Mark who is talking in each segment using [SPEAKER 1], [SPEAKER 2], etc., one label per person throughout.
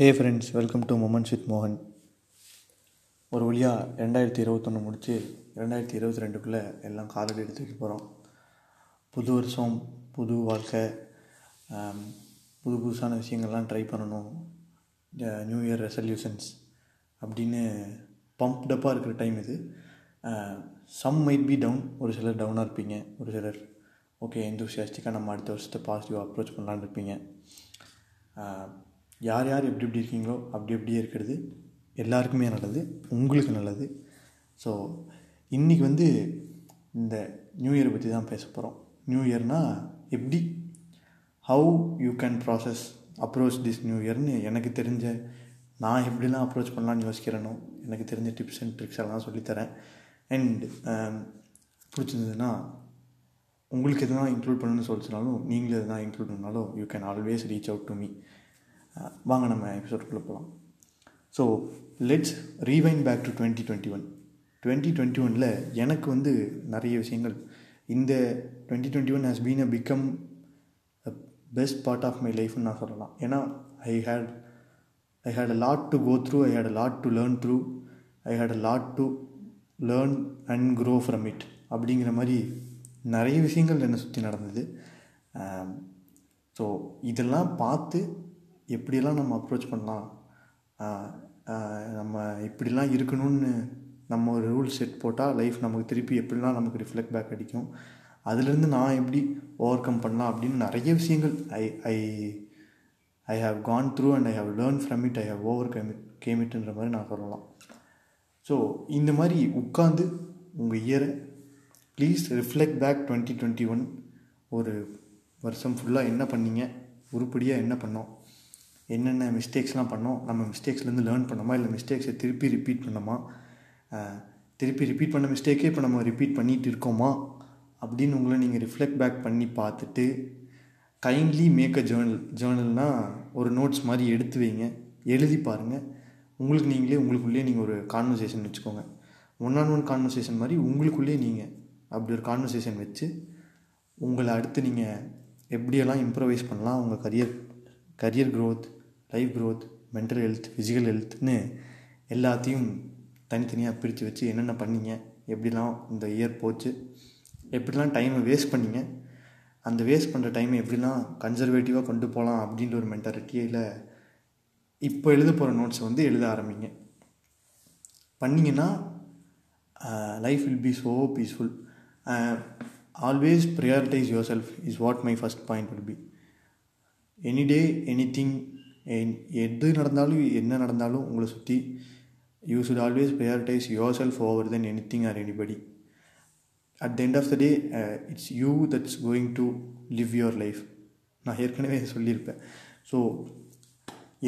[SPEAKER 1] Hey friends welcome to moments with மோகன் ஒரு வழியாக ரெண்டாயிரத்தி இருபத்தொன்று முடித்து ரெண்டாயிரத்தி இருபத்தி ரெண்டுக்குள்ளே எல்லாம் காலடி எடுத்துகிட்டு போகிறோம் புது வருஷம் புது வாழ்க்கை புது புதுசான விஷயங்கள்லாம் ட்ரை பண்ணணும் நியூ இயர் ரெசல்யூஷன்ஸ் அப்படின்னு பம்ப்டப்பாக இருக்கிற டைம் இது சம் மைட் பி டவுன் ஒரு சிலர் டவுனாக இருப்பீங்க ஒரு சிலர் ஓகே விஷயத்துக்காக நம்ம அடுத்த வருஷத்தை பாசிட்டிவாக அப்ரோச் பண்ணலான்னு இருப்பீங்க யார் யார் எப்படி எப்படி இருக்கீங்களோ அப்படி அப்படியே இருக்கிறது எல்லாருக்குமே நல்லது உங்களுக்கு நல்லது ஸோ இன்றைக்கி வந்து இந்த நியூ இயர் பற்றி தான் பேச போகிறோம் நியூ இயர்னால் எப்படி how you can process approach this new இயர்னு எனக்கு தெரிஞ்ச நான் எப்படிலாம் அப்ரோச் பண்ணலான்னு யோசிக்கிறேனோ எனக்கு தெரிஞ்ச டிப்ஸ் அண்ட் ட்ரிக்ஸ் எல்லாம் சொல்லித்தரேன் அண்ட் um, பிடிச்சிருந்ததுன்னா உங்களுக்கு எதுனா இன்க்ளூட் பண்ணணும்னு சொல்லிச்சுனாலும் நீங்களும் எதுனா இன்க்ளூட் பண்ணாலும் you can always reach out to me வாங்க நம்ம எபிசோட்குள்ளே போகலாம் so let's rewind back to twenty twenty one twenty twenty ஒனில் எனக்கு வந்து நிறைய விஷயங்கள் இந்த twenty twenty one has been a become best part of my லைஃப்னு நான் சொல்லலாம் ஏன்னா I had I had a lot to go through I had a lot to learn through I had a lot to learn and grow from it அப்படிங்கிற மாதிரி நிறைய விஷயங்கள் என்னை சுற்றி நடந்தது ஸோ um, இதெல்லாம் பார்த்து எப்படியெல்லாம் நம்ம அப்ரோச் பண்ணலாம் நம்ம இப்படிலாம் இருக்கணும்னு நம்ம ஒரு ரூல் செட் போட்டால் லைஃப் நமக்கு திருப்பி எப்படிலாம் நமக்கு ரிஃப்ளெக்ட் பேக் அடிக்கும் அதுலேருந்து நான் எப்படி ஓவர் கம் பண்ணலாம் அப்படின்னு நிறைய விஷயங்கள் I I I have gone through and I have learn from it I have overcome it came இட்டுன்ற மாதிரி நான் சொல்லலாம் ஸோ இந்த மாதிரி உட்காந்து உங்கள் இயரை please reflect back twenty twenty one ஒரு வருஷம் ஃபுல்லாக என்ன பண்ணீங்க உருப்படியாக என்ன பண்ணோம் என்னென்ன மிஸ்டேக்ஸ்லாம் பண்ணோம் நம்ம மிஸ்டேக்ஸ்லேருந்து லேர்ன் பண்ணோமா இல்லை மிஸ்டேக்ஸை திருப்பி ரிப்பீட் பண்ணோமா திருப்பி ரிப்பீட் பண்ண மிஸ்டேக்கே இப்போ நம்ம ரிப்பீட் பண்ணிகிட்டு இருக்கோமா அப்படின்னு உங்களை நீங்கள் ரிஃப்ளெக்ட் பேக் பண்ணி பார்த்துட்டு கைண்ட்லி மேக் அ ஜேர்னல் ஜேர்னல்னால் ஒரு நோட்ஸ் மாதிரி எடுத்து வைங்க எழுதி பாருங்கள் உங்களுக்கு நீங்களே உங்களுக்குள்ளேயே நீங்கள் ஒரு கான்வர்சேஷன் வச்சுக்கோங்க ஒன் ஆன் ஒன் கான்வர்சேஷன் மாதிரி உங்களுக்குள்ளேயே நீங்கள் அப்படி ஒரு கான்வர்சேஷன் வச்சு உங்களை அடுத்து நீங்கள் எப்படியெல்லாம் இம்ப்ரவைஸ் பண்ணலாம் உங்கள் career career growth life growth mental health physical ஹெல்த்னு எல்லாத்தையும் தனித்தனியாக பிரித்து வச்சு என்னென்ன பண்ணிங்க எப்படிலாம் இந்த இயர் போச்சு எப்படிலாம் டைமை வேஸ்ட் பண்ணிங்க அந்த வேஸ்ட் பண்ணுற டைமை எப்படிலாம் கன்சர்வேட்டிவாக கொண்டு போகலாம் அப்படின்ற ஒரு மென்டாலிட்டியில் இப்போ எழுத போகிற நோட்ஸை வந்து எழுத ஆரம்பிங்க பண்ணிங்கன்னா life will be so peaceful always prioritize yourself is what my first point will be any day anything என் எது நடந்தாலும் என்ன நடந்தாலும் உங்களை சுற்றி you should always prioritize yourself over than anything or anybody at the end of the day it's you that's going to live your life நான் ஏற்கனவே சொல்லியிருப்பேன் ஸோ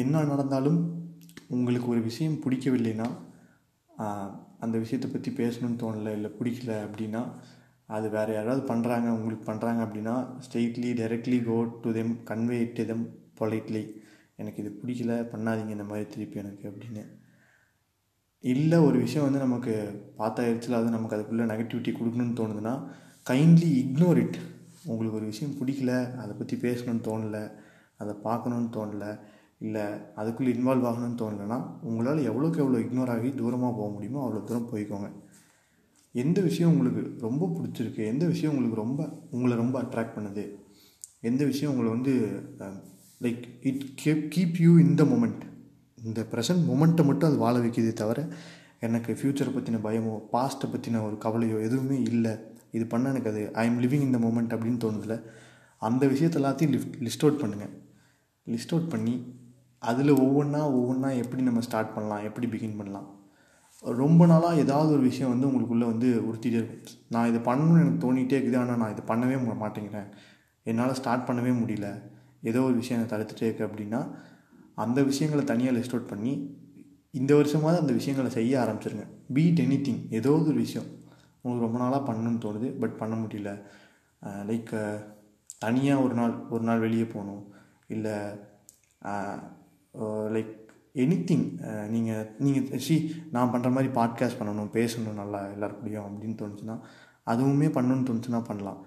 [SPEAKER 1] என்ன நடந்தாலும் உங்களுக்கு ஒரு விஷயம் பிடிக்கவில்லைன்னா அந்த விஷயத்தை பற்றி பேசணும்னு தோணலை இல்லை பிடிக்கல அப்படின்னா அது வேறு யாராவது பண்ணுறாங்க உங்களுக்கு பண்ணுறாங்க அப்படின்னா straightly directly go to them convey to them politely எனக்கு இது பிடிக்கல பண்ணாதீங்க இந்த மாதிரி திருப்பி எனக்கு அப்படின்னு இல்லை ஒரு விஷயம் வந்து நமக்கு பார்த்தாயிருச்சுல அது நமக்கு அதுக்குள்ளே நெகட்டிவிட்டி கொடுக்கணும்னு தோணுதுன்னா கைண்ட்லி இக்னோர் இட் உங்களுக்கு ஒரு விஷயம் பிடிக்கல அதை பற்றி பேசணும்னு தோணலை அதை பார்க்கணுன்னு தோணலை இல்லை அதுக்குள்ளே இன்வால்வ் ஆகணும்னு தோணலைன்னா உங்களால் எவ்வளோக்கு எவ்வளோ இக்னோர் ஆகி தூரமாக போக முடியுமோ அவ்வளோ தூரம் போய்க்கோங்க எந்த விஷயம் உங்களுக்கு ரொம்ப பிடிச்சிருக்கு எந்த விஷயம் உங்களுக்கு ரொம்ப உங்களை ரொம்ப அட்ராக்ட் பண்ணுது எந்த விஷயம் உங்களை வந்து like it keep keep you in the moment இந்த ப்ரெசன்ட் மூமெண்ட்டை மட்டும் அது வாழ வைக்கிறதே தவிர எனக்கு ஃப்யூச்சரை பற்றின பயமோ பாஸ்ட்டை பற்றின ஒரு கவலையோ எதுவுமே இல்லை இது பண்ண எனக்கு அது ஐ எம் லிவிங் இந்த மூமெண்ட் அப்படின்னு தோணுதில்லை அந்த விஷயத்த எல்லாத்தையும் லிஃப்ட் லிஸ்ட் அவுட் பண்ணுங்கள் லிஸ்ட் அவுட் பண்ணி அதில் ஒவ்வொன்றா ஒவ்வொன்றா எப்படி நம்ம ஸ்டார்ட் பண்ணலாம் எப்படி பிகின் பண்ணலாம் ரொம்ப நாளாக ஏதாவது ஒரு விஷயம் வந்து உங்களுக்குள்ளே வந்து உறுத்திட்டே இருக்கும் நான் இதை பண்ணணும்னு எனக்கு தோணிகிட்டே இருக்குது ஆனால் நான் இதை பண்ணவே மாட்டேங்கிறேன் என்னால் ஸ்டார்ட் பண்ணவே முடியல ஏதோ ஒரு விஷயம் என்னை தடுத்துகிட்டே இருக்குது அப்படின்னா அந்த விஷயங்களை தனியாக லிஸ்ட் அவுட் பண்ணி இந்த வருஷமாவது அந்த விஷயங்களை செய்ய ஆரம்பிச்சிருங்க பீட் எனி திங் ஏதோ ஒரு விஷயம் உங்களுக்கு ரொம்ப நாளாக பண்ணணும்னு தோணுது பட் பண்ண முடியல லைக் தனியாக ஒரு நாள் ஒரு நாள் வெளியே போகணும் இல்லை லைக் எனி திங் நீங்கள் நீங்கள் சி நான் பண்ணுற மாதிரி பாட்காஸ்ட் பண்ணணும் பேசணும் நல்லா எல்லாருக்கூடியும் அப்படின்னு தோணுச்சுன்னா அதுவுமே பண்ணணும்னு தோணுச்சுன்னா பண்ணலாம்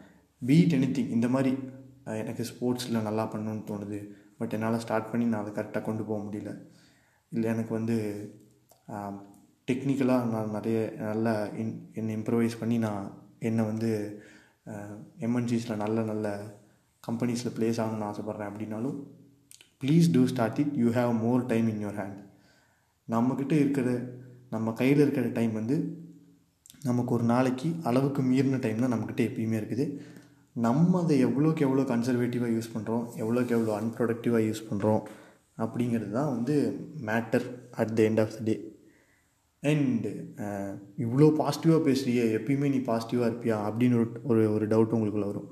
[SPEAKER 1] பீட் எனி திங் இந்த மாதிரி எனக்கு ஸ்போர்ட்ஸில் நல்லா பண்ணணுன்னு தோணுது பட் என்னால் ஸ்டார்ட் பண்ணி நான் அதை கரெக்டாக கொண்டு போக முடியல இல்லை எனக்கு வந்து டெக்னிக்கலாக நான் நிறைய நல்லா இன் என்னை இம்ப்ரவைஸ் பண்ணி நான் என்னை வந்து எம்என்சிஸில் நல்ல நல்ல கம்பெனிஸில் ப்ளேஸ் ஆகணும்னு ஆசைப்பட்றேன் அப்படின்னாலும் please do start it you have more time in your hand நம்மக்கிட்ட இருக்கிற நம்ம கையில் இருக்கிற டைம் வந்து நமக்கு ஒரு நாளைக்கு அளவுக்கு மீறின டைம் தான் நம்மக்கிட்ட எப்பயுமே இருக்குது நம்ம அதை எவ்வளோக்கு எவ்வளோ கன்சர்வேட்டிவாக யூஸ் பண்ணுறோம் எவ்வளோக்கு எவ்வளோ அன்ப்ரொடக்டிவாக யூஸ் பண்ணுறோம் அப்படிங்கிறது தான் வந்து matter at the end of the day and இவ்வளோ பாசிட்டிவாக பேசுகிறியே எப்பயுமே நீ பாசிட்டிவாக இருப்பியா அப்படின்னு ஒரு ஒரு டவுட் உங்களுக்குள்ள வரும்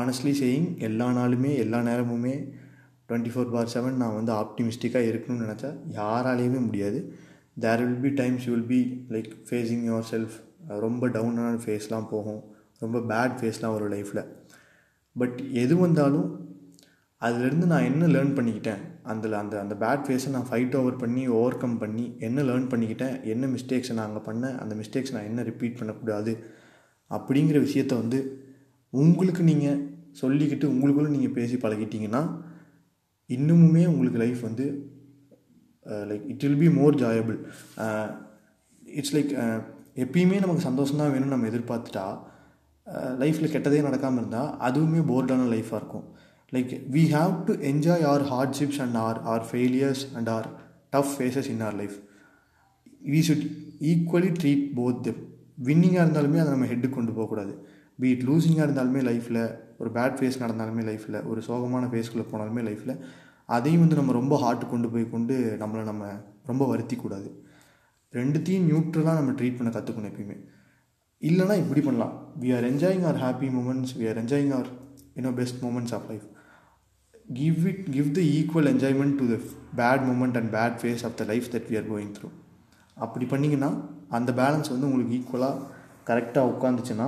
[SPEAKER 1] ஆனஸ்ட்லி செய்யிங் எல்லா நாளுமே எல்லா நேரமுமே டுவெண்ட்டி ஃபோர் பார் செவன் நான் வந்து ஆப்டிமிஸ்டிக்காக இருக்கணும்னு நினச்சா யாராலேயுமே முடியாது there will be times will be like facing yourself ரொம்ப டவுனான ஃபேஸ்லாம் போகும் ரொம்ப பேட் ஃபேஸ்லாம் வரும் லைஃப்பில் பட் எது வந்தாலும் அதுலேருந்து நான் என்ன லேர்ன் பண்ணிக்கிட்டேன் அதில் அந்த அந்த பேட் ஃபேஸை நான் ஃபைட் ஓவர் பண்ணி ஓவர் கம் பண்ணி என்ன லேர்ன் பண்ணிக்கிட்டேன் என்ன மிஸ்டேக்ஸை நான் அங்கே பண்ணேன் அந்த மிஸ்டேக்ஸ் நான் என்ன ரிப்பீட் பண்ணக்கூடாது அப்படிங்கிற விஷயத்த வந்து உங்களுக்கு நீங்கள் சொல்லிக்கிட்டு உங்களுக்குள்ளே நீங்கள் பேசி பழகிட்டீங்கன்னா இன்னமுமே உங்களுக்கு லைஃப் வந்து like it will be more joyable it's like எப்பயுமே நமக்கு சந்தோஷம் தான் வேணும்னு நம்ம எதிர்பார்த்துட்டா லைஃப்பில் கெட்டதே நடக்காமல் இருந்தால் அதுவுமே போர்டான லைஃப்பாக இருக்கும் like we have to enjoy our hardships and our our failures and our tough phases in our life we should equally treat both them வின்னிங்காக இருந்தாலுமே அதை நம்ம ஹெட்டுக்கு கொண்டு போகக்கூடாது பீட் லூசிங்காக இருந்தாலுமே லைஃப்பில் ஒரு பேட் ஃபேஸ் நடந்தாலுமே லைஃப்பில் ஒரு சோகமான ஃபேஸ்க்குள்ளே போனாலுமே லைஃப்பில் அதையும் வந்து நம்ம ரொம்ப ஹார்ட்டு கொண்டு போய் கொண்டு நம்மளை நம்ம ரொம்ப வருத்திக்கூடாது ரெண்டுத்தையும் நியூட்ரலாக நம்ம ட்ரீட் பண்ண கற்றுக்கணும் எப்பயுமே இல்லைனா இப்படி பண்ணலாம் we are enjoying our happy moments we are enjoying our you know best moments of life give it give the equal enjoyment to the bad moment and bad phase of the life that we are going through அப்படி பண்ணிங்கன்னா அந்த balance வந்து உங்களுக்கு ஈக்குவலாக கரெக்டாக உட்காந்துச்சுன்னா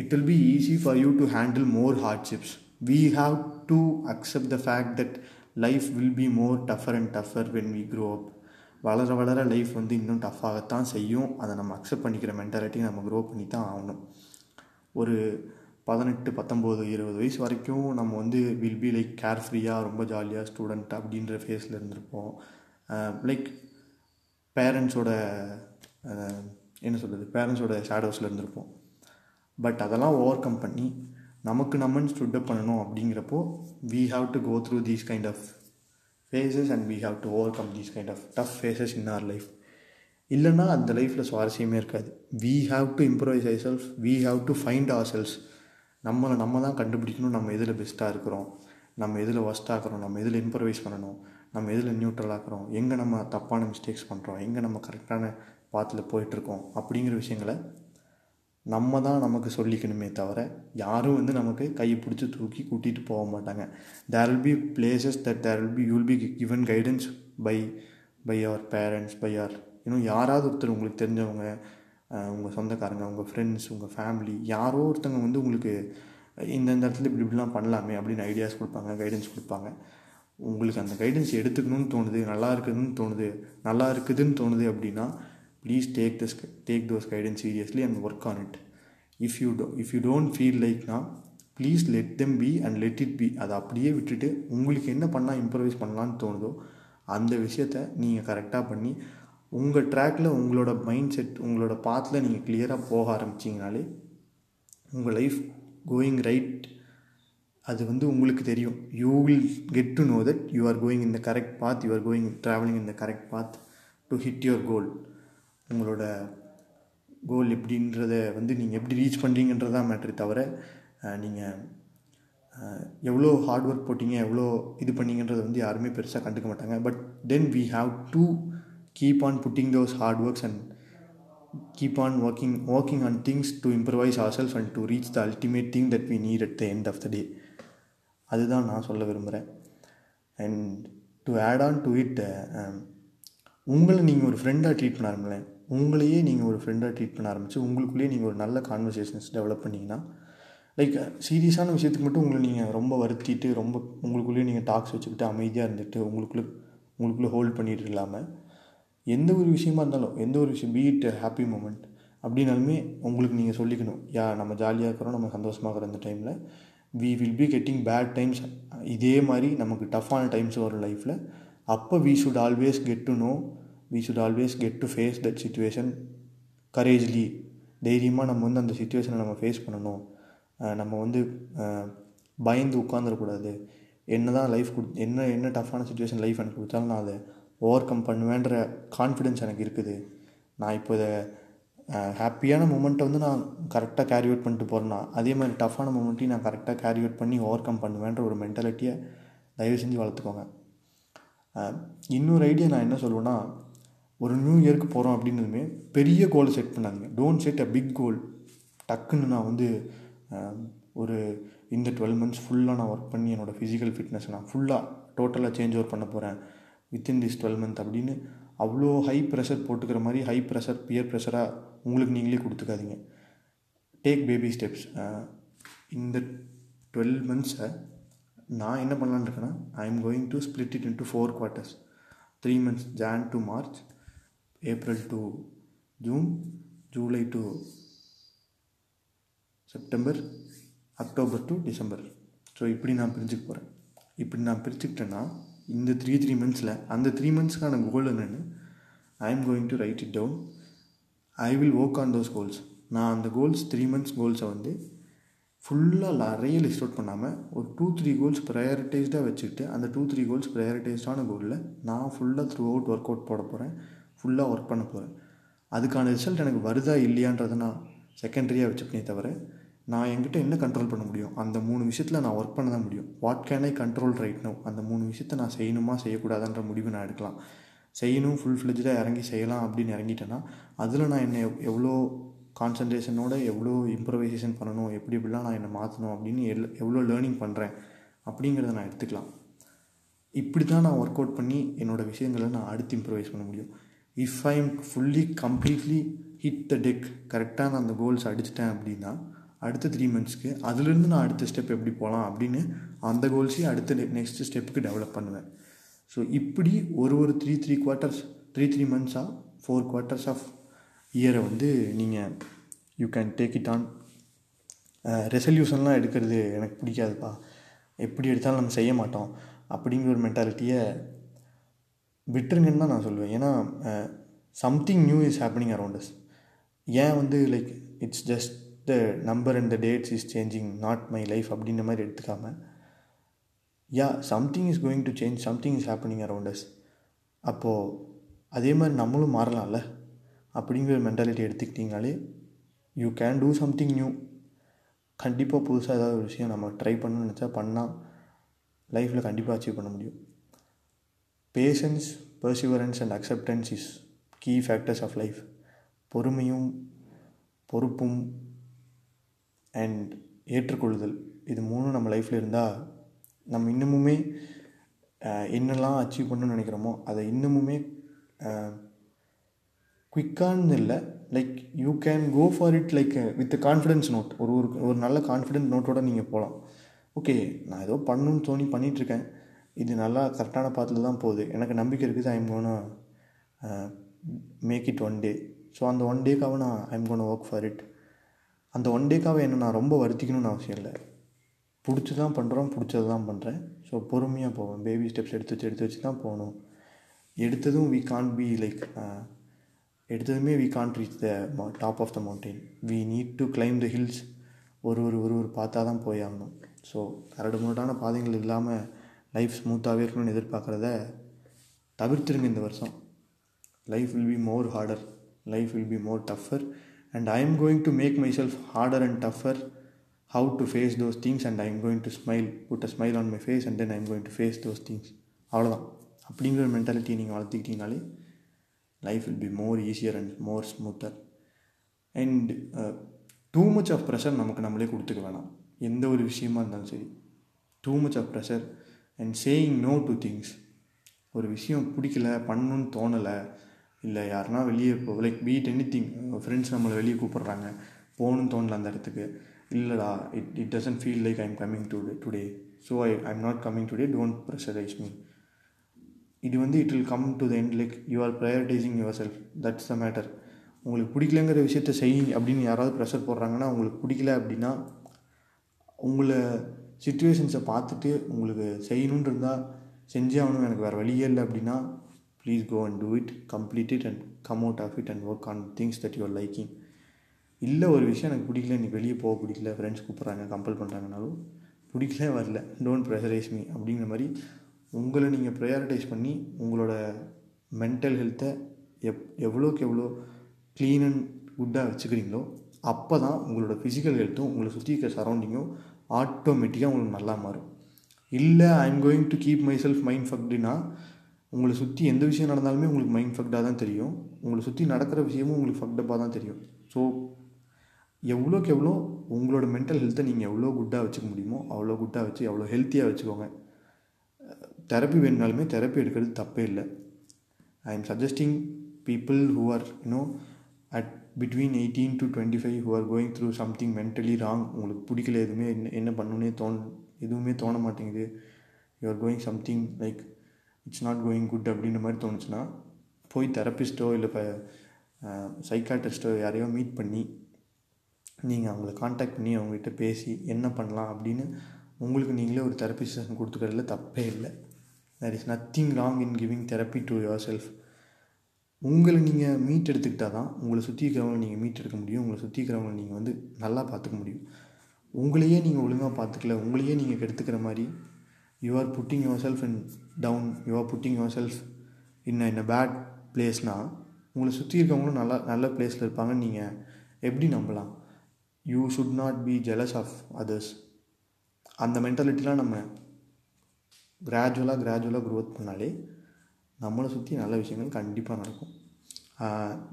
[SPEAKER 1] it will be easy for you to handle more hardships we have to accept the fact that life will be more tougher and tougher when we grow up வளர வளர லைஃப் வந்து இன்னும் டஃப்பாகத்தான் செய்யும் அதை நம்ம அக்செப்ட் பண்ணிக்கிற மென்டாலிட்டி நம்ம grow பண்ணி தான் ஆகணும் ஒரு பதினெட்டு பத்தொம்போது இருபது வயசு வரைக்கும் நம்ம வந்து வில் பி லைக் கேர் ஃப்ரீயாக ரொம்ப ஜாலியாக ஸ்டூடெண்ட் அப்படின்ற ஃபேஸில் இருந்திருப்போம் லைக் பேரண்ட்ஸோட என்ன சொல்கிறது பேரண்ட்ஸோட ஷேடோஸில் இருந்திருப்போம் பட் அதெல்லாம் ஓவர் கம் பண்ணி நமக்கு நம்மன்னு ஸ்டுட்டப் பண்ணணும் அப்படிங்கிறப்போ we have to go through these kind of phases and we have to overcome these kind of tough phases in our life இல்லைன்னா அந்த லைஃப்பில் சுவாரஸ்யமே இருக்காது we have to improvise I self we have to find ourselves நம்மளை நம்ம தான் கண்டுபிடிக்கணும் நம்ம எதில் பெஸ்ட்டாக இருக்கிறோம் நம்ம எதில் ஒஸ்ட்டாகிறோம் நம்ம எதில் இம்ப்ரவைஸ் பண்ணணும் நம்ம எதில் நியூட்ரலாகிறோம் எங்கே நம்ம தப்பான மிஸ்டேக்ஸ் பண்ணுறோம் எங்கே நம்ம கரெக்டான பாத்தில் போயிட்டுருக்கோம் அப்படிங்கிற விஷயங்களை நம்ம தான் நமக்கு சொல்லிக்கணுமே தவிர யாரும் வந்து நமக்கு கையை பிடிச்சி தூக்கி கூட்டிகிட்டு போக மாட்டாங்க there will be places that there will be you'll be given guidance by by our parents by யார் இன்னும் யாராவது ஒருத்தர் உங்களுக்கு தெரிஞ்சவங்க உங்கள் சொந்தக்காரங்க உங்கள் ஃப்ரெண்ட்ஸ் உங்கள் ஃபேமிலி யாரோ ஒருத்தவங்க வந்து உங்களுக்கு இந்தந்த இடத்துல இப்படி இப்படிலாம் பண்ணலாமே அப்படின்னு ஐடியாஸ் கொடுப்பாங்க கைடன்ஸ் கொடுப்பாங்க உங்களுக்கு அந்த கைடன்ஸ் எடுத்துக்கணும்னு தோணுது நல்லா இருக்குதுன்னு தோணுது நல்லா இருக்குதுன்னு தோணுது அப்படின்னா please take this take those guidance seriously and work on it if you do, if you don't feel like now please let them be and let it be அதை அப்படியே விட்டுட்டு உங்களுக்கு என்ன பண்ணால் இம்ப்ரவைஸ் பண்ணலான்னு தோணுதோ அந்த விஷயத்த நீங்கள் கரெக்டாக பண்ணி உங்கள் ட்ராக்கில் உங்களோட மைண்ட் செட் உங்களோட பாத்தில் நீங்கள் கிளியராக போக ஆரம்பிச்சிங்கனாலே உங்கள் லைஃப் கோயிங் ரைட் அது வந்து உங்களுக்கு தெரியும் you will get to know that you are going in the correct path you are going travelling in the correct path to hit your goal உங்களோட கோல் எப்படின்றத வந்து நீங்கள் எப்படி ரீச் பண்ணுறீங்கன்றது தான் மேட்ரு தவிர நீங்கள் எவ்வளோ ஹார்ட் ஒர்க் போட்டீங்க எவ்வளோ இது பண்ணிங்கன்றது வந்து யாருமே பெருசாக கண்டுக்க மாட்டாங்க but then we have to keep on putting those hard works and keep on working working on things to improvise ourself and to reach the ultimate thing that we need at the end of the day அதுதான் நான் சொல்ல விரும்புகிறேன் and to add on to it உங்களை நீங்கள் ஒரு ஃப்ரெண்டாக treat பண்ண ஆரம்பிங்களேன் உங்களையே நீங்கள் ஒரு ஃப்ரெண்டாக ட்ரீட் பண்ண ஆரம்பித்து உங்களுக்குள்ளேயே நீங்கள் ஒரு நல்ல கான்வர்சேஷன்ஸ் டெவலப் பண்ணிங்கன்னா லைக் சீரியஸான விஷயத்துக்கு மட்டும் உங்களை நீங்கள் ரொம்ப வருத்திட்டு ரொம்ப உங்களுக்குள்ளேயே நீங்கள் டாக்ஸ் வச்சுக்கிட்டு அமைதியாக இருந்துட்டு உங்களுக்குள்ளே உங்களுக்குள்ளே ஹோல்ட் பண்ணிட்டு இல்லாமல் எந்த ஒரு விஷயமா இருந்தாலும் எந்த ஒரு விஷயம் பீட் ஹாப்பி மூமெண்ட் அப்படின்னாலுமே உங்களுக்கு நீங்கள் சொல்லிக்கணும் யா நம்ம ஜாலியாக இருக்கிறோம் நம்ம சந்தோஷமாக இருக்கிற அந்த டைமில் we will be getting bad times இதே மாதிரி நமக்கு டஃப்பான டைம்ஸ் வரும் லைஃப்பில் அப்போ we should always get to know we should always get to face that situation courageously தைரியமாக நம்ம வந்து அந்த சுச்சுவேஷனை நம்ம ஃபேஸ் பண்ணணும் நம்ம வந்து பயந்து உட்காந்துடக்கூடாது என்ன தான் லைஃப் கொடு என்ன என்ன டஃப்பான சுச்சுவேஷன் லைஃப் எனக்கு கொடுத்தாலும் நான் அதை ஓவர் கம் பண்ணுவேன்ற கான்ஃபிடென்ஸ் எனக்கு இருக்குது நான் இப்போ இதை ஹாப்பியான மூமெண்ட்டை வந்து நான் கரெக்டாக கேரி அவுட் பண்ணிட்டு போகிறேன்னா அதே மாதிரி டஃப்பான மூமெண்ட்டையும் நான் கரெக்டாக கேரி அவுட் பண்ணி ஓவர் கம் பண்ணுவேன்ற ஒரு மென்டாலிட்டியை தயவு செஞ்சு வளர்த்துக்கோங்க இன்னொரு ஐடியா நான் என்ன சொல்லுவேன்னா ஒரு நியூ இயருக்கு போகிறோம் அப்படின்னதுமே பெரிய கோலை செட் பண்ணாதீங்க don't set a big goal டக்குன்னு நான் வந்து ஒரு இந்த டுவெல் மந்த்ஸ் ஃபுல்லாக நான் ஒர்க் பண்ணி என்னோடய ஃபிசிக்கல் ஃபிட்னஸ் நான் ஃபுல்லாக டோட்டலாக சேஞ்ச் ஓவர் பண்ண போகிறேன் வித்தின் திஸ் டுவெல் மந்த் அப்படின்னு அவ்வளோ ஹை ப்ரெஷர் போட்டுக்கிற மாதிரி ஹை ப்ரெஷர் பியர் ப்ரெஷராக உங்களுக்கு நீங்களே கொடுத்துக்காதீங்க டேக் பேபி ஸ்டெப்ஸ் இந்த டுவெல் மந்த்ஸை நான் என்ன பண்ணலான்னு இருக்கேன்னா I am going to split it into four quarters three months Jan to March April to June July to September October to December so இப்படி நான் பிரிஞ்சுக்க போகிறேன் இப்படி நான் பிரிச்சுக்கிட்டேன்னா இந்த த்ரீ த்ரீ மந்த்ஸில் அந்த த்ரீ மந்த்ஸ்க்கான கோல் என்னென்னு I am going to write it down I will work on those goals நான் அந்த கோல்ஸ் த்ரீ மந்த்ஸ் கோல்ஸை வந்து ஃபுல்லாக நிறைய லிஸ்ட் அவுட் பண்ணாமல் ஒரு டூ த்ரீ கோல்ஸ் ப்ரையாரிட்டைஸ்டாக வச்சுக்கிட்டு அந்த டூ த்ரீ கோல்ஸ் ப்ரையாரிட்டைஸ்டான கோலில் நான் ஃபுல்லாக த்ரூ அவுட் ஒர்க் அவுட் போட போகிறேன் ஃபுல்லாக ஒர்க் பண்ண போகிறேன் அதுக்கான ரிசல்ட் எனக்கு வருதா இல்லையான்றதை நான் செகண்டரியாக வச்சுப்பனே தவிர நான் என்கிட்ட என்ன கண்ட்ரோல் பண்ண முடியும் அந்த மூணு விஷயத்தில் நான் ஒர்க் பண்ண தான் முடியும் what can I control right no அந்த மூணு விஷயத்த நான் செய்யணுமா செய்யக்கூடாதுன்ற முடிவு நான் எடுக்கலாம் செய்யணும் ஃபுல் ஃப்ளெஜாக இறங்கி செய்யலாம் அப்படின்னு இறங்கிட்டேன்னா அதில் நான் என்ன எவ்வளோ கான்சன்ட்ரேஷனோட எவ்வளோ இம்ப்ரவைசேஷன் பண்ணணும் எப்படி எப்படிலாம் நான் என்னை மாற்றணும் அப்படின்னு எல் எவ்வளோ லேர்னிங் பண்ணுறேன் அப்படிங்கிறத நான் எடுத்துக்கலாம் இப்படி தான் நான் ஒர்க் அவுட் பண்ணி என்னோடய விஷயங்களை நான் அடுத்து இம்ப்ரவைஸ் பண்ண முடியும் if I am fully completely hit the deck கரெக்டாக நான் அந்த கோல்ஸ் அடிச்சிட்டேன் அப்படின்னா அடுத்த த்ரீ மந்த்ஸ்க்கு அதுலேருந்து நான் அடுத்த ஸ்டெப் எப்படி போகலாம் அப்படின்னு அந்த கோல்ஸையும் அடுத்த நெக்ஸ்ட் ஸ்டெப்புக்கு டெவலப் பண்ணுவேன் ஸோ இப்படி ஒரு ஒரு three three quarters three three மந்த்ஸாக ஃபோர் குவார்ட்டர்ஸ் ஆஃப் இயரை வந்து நீங்கள் you can take it on ரெசல்யூஷன்லாம் எடுக்கிறது எனக்கு பிடிக்காதுப்பா எப்படி எடுத்தாலும் நம்ம செய்ய மாட்டோம் அப்படிங்கிற ஒரு மென்டாலிட்டியை விட்டுருங்கன்னு தான் நான் சொல்லுவேன் ஏன்னா something new is happening around us ஏன் வந்து like it's just the number and the dates is changing not my life அப்படின்ற மாதிரி எடுத்துக்காமல் yeah something is going to change something is happening around us அப்போது அதே மாதிரி நம்மளும் மாறலாம்ல அப்படிங்கிற மென்டாலிட்டி எடுத்துக்கிட்டிங்கனாலே you can do something new கண்டிப்பாக புதுசாக ஏதாவது ஒரு விஷயம் நம்ம ட்ரை பண்ணணும்னு நினச்சா பண்ணால் லைஃப்பில் கண்டிப்பாக அச்சீவ் பண்ண முடியும் patience perseverance and acceptance is key factors of life பொறுமையும் பொறுப்பும் அண்ட் ஏற்றுக்கொள்ளுதல் இது மூணும் நம்ம லைஃப்பில் இருந்தால் நம்ம இன்னமுமே என்னெல்லாம் அச்சீவ் பண்ணணும்னு நினைக்கிறோமோ அதை இன்னமுமே குயிக்கான்னு இல்லை like you can go for it like with confidence note ஒரு ஒரு ஒரு நல்ல கான்ஃபிடென்ட் நோட்டோட நீங்கள் போகலாம் ஓகே நான் ஏதோ பண்ணணும்னு தோணி பண்ணிகிட்ருக்கேன் இது நல்லா கரெக்டான பாத்தில் தான் போகுது எனக்கு நம்பிக்கை இருக்குது I'm gonna make it one day so அந்த ஒன் டேக்காக நான் I'm gonna work for it அந்த ஒன் டேக்காக என்ன நான் ரொம்ப வருத்திக்கணும்னு அவசியம் இல்லை பிடிச்சி தான் பண்ணுறோம் பிடிச்சது தான் பண்ணுறேன் ஸோ பொறுமையாக போவேன் பேபி ஸ்டெப்ஸ் எடுத்து வச்சு எடுத்து வச்சு தான் போகணும் எடுத்ததும் வி கான்ட் பி லைக் எடுத்ததுமே we can't reach the top of the mountain we need to climb the hills ஒரு ஒரு ஒரு ஒரு பார்த்தா தான் போய் ஆகணும் ஸோ கரடு முரடான பாதைகள் இல்லாமல் லைஃப் ஸ்மூத்தாகவே இருக்கணும்னு எதிர்பார்க்குறத தவிர்த்துருங்க இந்த வருஷம் life will be more harder life will be more tougher and I am going to make myself harder and tougher how to face those things and I am going to smile put a smile on my face and then I am going to face those things அவ்வளோதான் அப்படிங்கிற ஒரு mentality நீங்கள் வளர்த்துக்கிட்டிங்கனாலே life will be more easier and more smoother and too much of pressure நமக்கு நம்மளே கொடுத்துக்க வேணாம் எந்த ஒரு விஷயமா இருந்தாலும் சரி too much of pressure and saying no to things ஒரு விஷயம் பிடிக்கல பண்ணணுன்னு தோணலை இல்லை யாருனா வெளியே இப்போ like be it anything friends நம்மளை வெளியே கூப்பிட்றாங்க போகணுன்னு தோணலை அந்த இடத்துக்கு இல்லைடா it it doesn't feel like I am coming to today so I I am not coming today don't pressurize me இது வந்து it will come to the end like you are prioritizing yourself that's the matter உங்களுக்கு பிடிக்கலங்கிற விஷயத்தை செய்யுங்க அப்படின்னு யாராவது pressure போடுறாங்கன்னா உங்களுக்கு பிடிக்கல அப்படின்னா உங்களை சுச்சுவேஷன்ஸை பார்த்துட்டு உங்களுக்கு செய்யணுன்னு இருந்தால் செஞ்சே ஆகணும் எனக்கு வேறு வழியே இல்லை அப்படின்னா please go and do it complete it and come out of it and work on things that you're liking இல்லை ஒரு விஷயம் எனக்கு பிடிக்கல இன்றைக்கி வெளியே போக பிடிக்கல ஃப்ரெண்ட்ஸ் கூப்பிட்றாங்க கம்பல் பண்ணுறாங்கனாலும் பிடிக்கல வரல டோன்ட் ப்ரெஷரைஸ் மீ அப்படிங்கிற மாதிரி உங்களை நீங்கள் ப்ரையாரிட்டைஸ் பண்ணி உங்களோட மென்டல் ஹெல்த்தை எப் எவ்வளோக்கு எவ்வளோ க்ளீன் அண்ட் குட்டாக வச்சுக்கிறீங்களோ அப்போ தான் உங்களோட ஃபிசிக்கல் ஹெல்த்தும் உங்களை சுற்றி இருக்கிற சரௌண்டிங்கும் ஆட்டோமேட்டிக்காக உங்களுக்கு நல்லா மாறும் இல்லை I am going to keep myself mind ஃபக்டுனா உங்களை சுற்றி எந்த விஷயம் நடந்தாலுமே உங்களுக்கு மைண்ட் ஃபக்டாக தான் தெரியும் உங்களை சுற்றி நடக்கிற விஷயமும் உங்களுக்கு ஃபக்டப்பாக தான் தெரியும் ஸோ எவ்வளோக்கு எவ்வளோ உங்களோட மென்டல் ஹெல்த்தை நீங்கள் எவ்வளோ குட்டாக வச்சுக்க முடியுமோ அவ்வளோ குட்டாக வச்சு எவ்வளோ ஹெல்த்தியாக வச்சுக்கோங்க தெரப்பி வேணுனாலுமே தெரப்பி எடுக்கிறது தப்பே இல்லை I am suggesting people who are you know at between eighteen to twenty five who are going through something mentally wrong உங்களுக்கு பிடிக்கல எதுவுமே என்ன என்ன பண்ணுன்னே தோண் எதுவுமே தோண மாட்டேங்குது you are going something like it's not going good அப்படின்ற மாதிரி தோணுச்சுன்னா போய் தெரப்பிஸ்ட்டோ இல்லை இப்போ சைக்காட்டிஸ்ட்டோ யாரையோ மீட் பண்ணி நீங்கள் அவங்கள காண்டாக்ட் பண்ணி அவங்ககிட்ட பேசி என்ன பண்ணலாம் அப்படின்னு உங்களுக்கு நீங்களே ஒரு தெரப்பி செஷன் கொடுத்துக்கிறதுல தப்பே இல்லை there is nothing wrong in giving therapy to yourself உங்களை நீங்கள் மீட் எடுத்துக்கிட்டால் தான் உங்களை சுற்றி இருக்கிறவங்கள நீங்கள் மீட் எடுக்க முடியும் உங்களை சுற்றி இருக்கிறவங்கள நீங்கள் வந்து நல்லா பார்த்துக்க முடியும் உங்களையே நீங்கள் ஒழுங்காக பார்த்துக்கல உங்களையே நீங்கள் கெடுத்துக்கிற மாதிரி you are putting yourself in down you are putting yourself in a in a bad பிளேஸ்னால் உங்களை சுற்றி இருக்கவங்களும் நல்லா நல்ல பிளேஸில் இருப்பாங்கன்னு நீங்கள் எப்படி நம்பலாம் you should not be jealous of others அந்த மென்டாலிட்டிலாம் நம்ம கிராஜுவலாக கிராஜுவலாக க்ரோத் பண்ணாலே நம்மளை சுற்றி நல்ல விஷயங்கள் கண்டிப்பாக நடக்கும்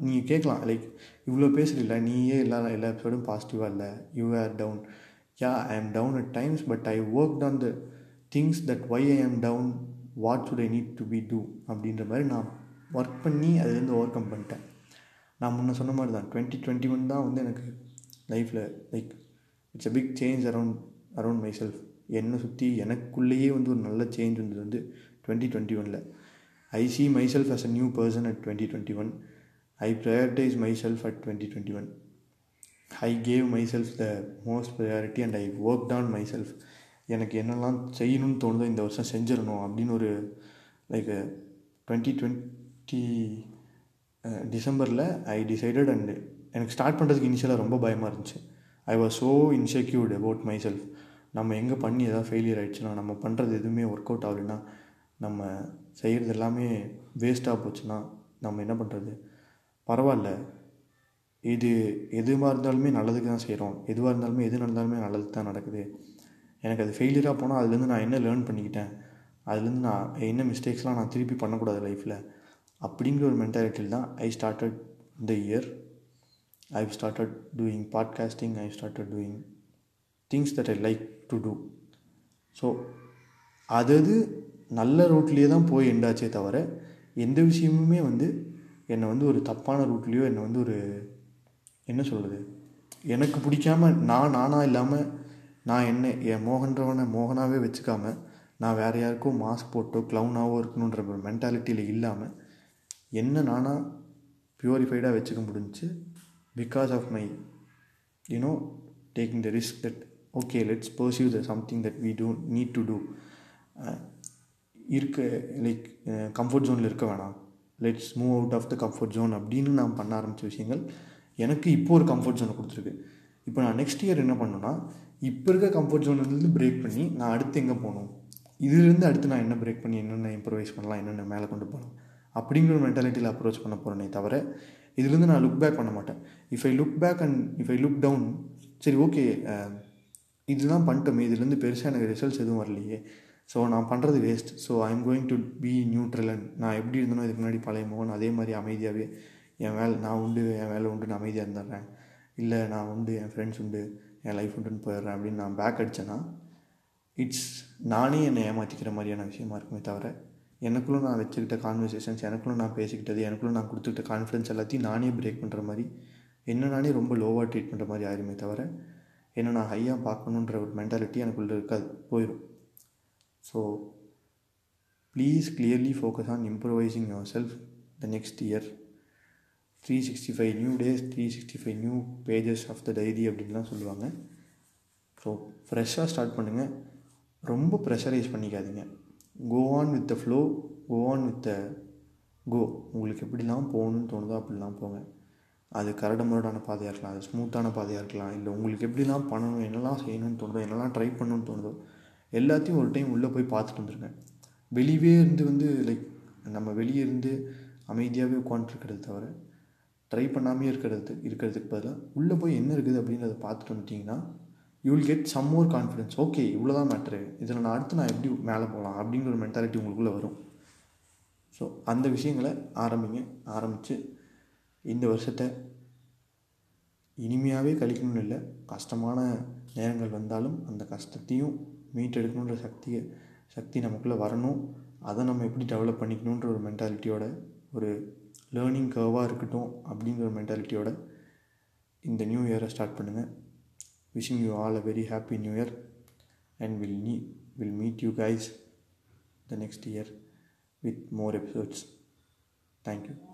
[SPEAKER 1] நீங்கள் கேட்கலாம் லைக் இவ்வளோ பேசுகிறீல்ல நீயே எல்லா எல்லா எபிசோடும் பாசிட்டிவாக இல்லை you are down yeah I am down at times but I work on the things that why I am down what should I need to be do அப்படின்ற மாதிரி நான் ஒர்க் பண்ணி அதுலேருந்து ஓவர் கம் பண்ணிட்டேன் நான் முன்ன சொன்ன மாதிரி தான் டுவெண்ட்டி டுவெண்ட்டி ஒன் தான் வந்து எனக்கு லைஃப்பில் like it's a big change around around myself என்னை சுற்றி எனக்குள்ளேயே வந்து ஒரு நல்ல சேஞ்ச் வந்தது வந்து டுவெண்ட்டி டுவெண்ட்டி ஒனில் I see I see myself as a new person at 2021. I prioritize myself at 2021. I gave myself the most priority and I worked on myself. எனக்கு என்னெல்லாம் செய்யணும்னு தோணுதோ இந்த வருஷம் செஞ்சிடணும் அப்படின்னு ஒரு லைக் டுவெண்ட்டி டுவெண்ட்டி டிசம்பரில் ஐ டிசைடட் அண்டு எனக்கு ஸ்டார்ட் பண்ணுறதுக்கு இனிஷியலாக ரொம்ப பயமாக இருந்துச்சு I was so insecured about myself நம்ம எங்கே பண்ணி எதாவது ஃபெயிலியர் ஆகிடுச்சுன்னா நம்ம பண்ணுறது எதுவுமே ஒர்க் அவுட் ஆகலைன்னா நம்ம செய்கிறது எல்லாமே வேஸ்ட்டாக போச்சுன்னா நம்ம என்ன பண்ணுறது பரவாயில்ல இது எதுவாக இருந்தாலுமே நல்லதுக்கு தான் செய்கிறோம் எதுவாக இருந்தாலுமே எது நடந்தாலுமே நல்லது தான் நடக்குது எனக்கு அது ஃபெயிலியராக போனால் அதுலேருந்து நான் என்ன லேர்ன் பண்ணிக்கிட்டேன் அதுலேருந்து நான் என்ன மிஸ்டேக்ஸ்லாம் நான் திருப்பி பண்ணக்கூடாது லைஃப்பில் அப்படிங்கிற ஒரு மென்டாலிட்டியில் தான் I started the year I started doing podcasting I started doing things that I like to do so அது நல்ல ரூட்லேயே தான் போய் எண்டாச்சே தவிர எந்த விஷயமுமே வந்து என்னை வந்து ஒரு தப்பான ரூட்லேயோ என்னை வந்து ஒரு என்ன சொல்கிறது எனக்கு பிடிக்காமல் நான் நானாக இல்லாமல் நான் என்ன என் மோகன்றவனை மோகனாகவே வச்சுக்காமல் நான் வேறு யாருக்கோ மாஸ்க் போட்டோ க்ளவுனாகவோ இருக்கணுன்ற ஒரு மென்டாலிட்டியில் இல்லாமல் என்ன நானாக ப்யூரிஃபைடாக வச்சுக்க முடிஞ்சு because of my you know taking the risk that okay let's pursue the something that we do need to do இருக்க லைக் கம்ஃபர்ட் ஜோனில் இருக்க வேணாம் let's move out of the comfort zone அப்படின்னு நான் பண்ண ஆரம்பித்த விஷயங்கள் எனக்கு இப்போ ஒரு கம்ஃபர்ட் ஜோனை கொடுத்துருக்கு இப்போ நான் நெக்ஸ்ட் இயர் என்ன பண்ணணும்னா இப்போ இருக்க கம்ஃபர்ட் ஜோன்லேருந்து பிரேக் பண்ணி நான் அடுத்து எங்கே போகணும் இதுலேருந்து அடுத்து நான் என்ன பிரேக் பண்ணி என்னென்ன இம்ப்ரவைஸ் பண்ணலாம் என்னென்ன மேலே கொண்டு போகலாம் அப்படிங்கிற மென்டாலிட்டியில் அப்ரோச் பண்ண போகிறேனே தவிர இதுலேருந்து நான் லுக் பேக் பண்ண மாட்டேன் if I look back and if I look down சரி ஓகே இதுதான் பண்ணிட்டோமே இதுலேருந்து பெருசாக எனக்கு ரிசல்ட்ஸ் எதுவும் வரலையே ஸோ நான் பண்ணுறது waste so I am going to be நியூட்ரலன் நான் எப்படி இருந்தனோ இதுக்கு முன்னாடி பழைய மோகன் அதே மாதிரி அமைதியாகவே என் வேலை நான் உண்டு என் வேலை உண்டு நான் அமைதியாக இருந்துடுறேன் இல்லை நான் உண்டு என் ஃப்ரெண்ட்ஸ் உண்டு என் லைஃப் உண்டுன்னு போயிடுறேன் அப்படின்னு நான் பேக் அடித்தேன்னா இட்ஸ் நானே என்னை ஏமாற்றிக்கிற மாதிரியான விஷயமா இருக்குமே தவிர எனக்குள்ளும் நான் வச்சுக்கிட்ட கான்வர்சேஷன்ஸ் எனக்குள்ளும் நான் பேசிக்கிட்டது எனக்குள்ளே நான் கொடுத்துக்கிட்ட கான்ஃபிடன்ஸ் எல்லாத்தையும் நானே பிரேக் பண்ணுற மாதிரி என்ன நானே ரொம்ப லோவாக ட்ரீட் பண்ணுற மாதிரி ஆயிருமே தவிர என்ன நான் ஹையாக பார்க்கணுன்ற ஒரு மென்டாலிட்டி எனக்குள்ளே இருக்காது போயிடும் so please So on clearly focus self the next year next year five new days three sixty five new pages of the diary அப்படின்லாம் சொல்லுவாங்க ஸோ ஃப்ரெஷ்ஷாக ஸ்டார்ட் பண்ணுங்கள் ரொம்ப ப்ரெஷரைஸ் பண்ணிக்காதீங்க go on with the flow go on with the go உங்களுக்கு எப்படிலாம் போகணும்னு தோணுதோ அப்படிலாம் போங்க அது கரடமுரடான பாதையாக இருக்கலாம் அது ஸ்மூத்தான பாதையாக இருக்கலாம் இல்லை உங்களுக்கு எப்படிலாம் பண்ணணும் என்னெல்லாம் செய்யணும்னு தோணுதோ என்னெல்லாம் ட்ரை பண்ணணும்னு தோணுதோ எல்லாத்தையும் ஒரு டைம் உள்ளே போய் பார்த்துட்டு வந்துடுங்க வெளியவே இருந்து வந்து லைக் நம்ம வெளியே இருந்து அமைதியாகவே உட்காந்துருக்கிறது தவிர ட்ரை பண்ணாமையே இருக்கிறது இருக்கிறதுக்கு பதிலாக உள்ளே போய் என்ன இருக்குது அப்படின்றத பார்த்துட்டு வந்துட்டிங்கன்னா you will get some more confidence okay இவ்வளோ தான் மேட்ரு இதில் நான் அடுத்து நான் எப்படி மேலே போகலாம் அப்படிங்கிற ஒரு மென்டாலிட்டி உங்களுக்குள்ளே வரும் ஸோ அந்த விஷயங்களை ஆரம்பிங்க ஆரம்பித்து இந்த வருஷத்தை இனிமையாகவே கழிக்கணும்னு இல்லை கஷ்டமான நேரங்கள் வந்தாலும் அந்த கஷ்டத்தையும் மீட்டெடுக்கணுன்ற சக்தியை சக்தி நமக்குள்ளே வரணும் அதை நம்ம எப்படி டெவலப் பண்ணிக்கணுன்ற ஒரு மென்டாலிட்டியோட ஒரு லேர்னிங் கர்வாக இருக்கட்டும் அப்படிங்கிற ஒரு மென்டாலிட்டியோட இந்த நியூ இயரை ஸ்டார்ட் பண்ணுங்கள் wishing you all a very happy new year and will நீ will meet you guys the next year with more episodes you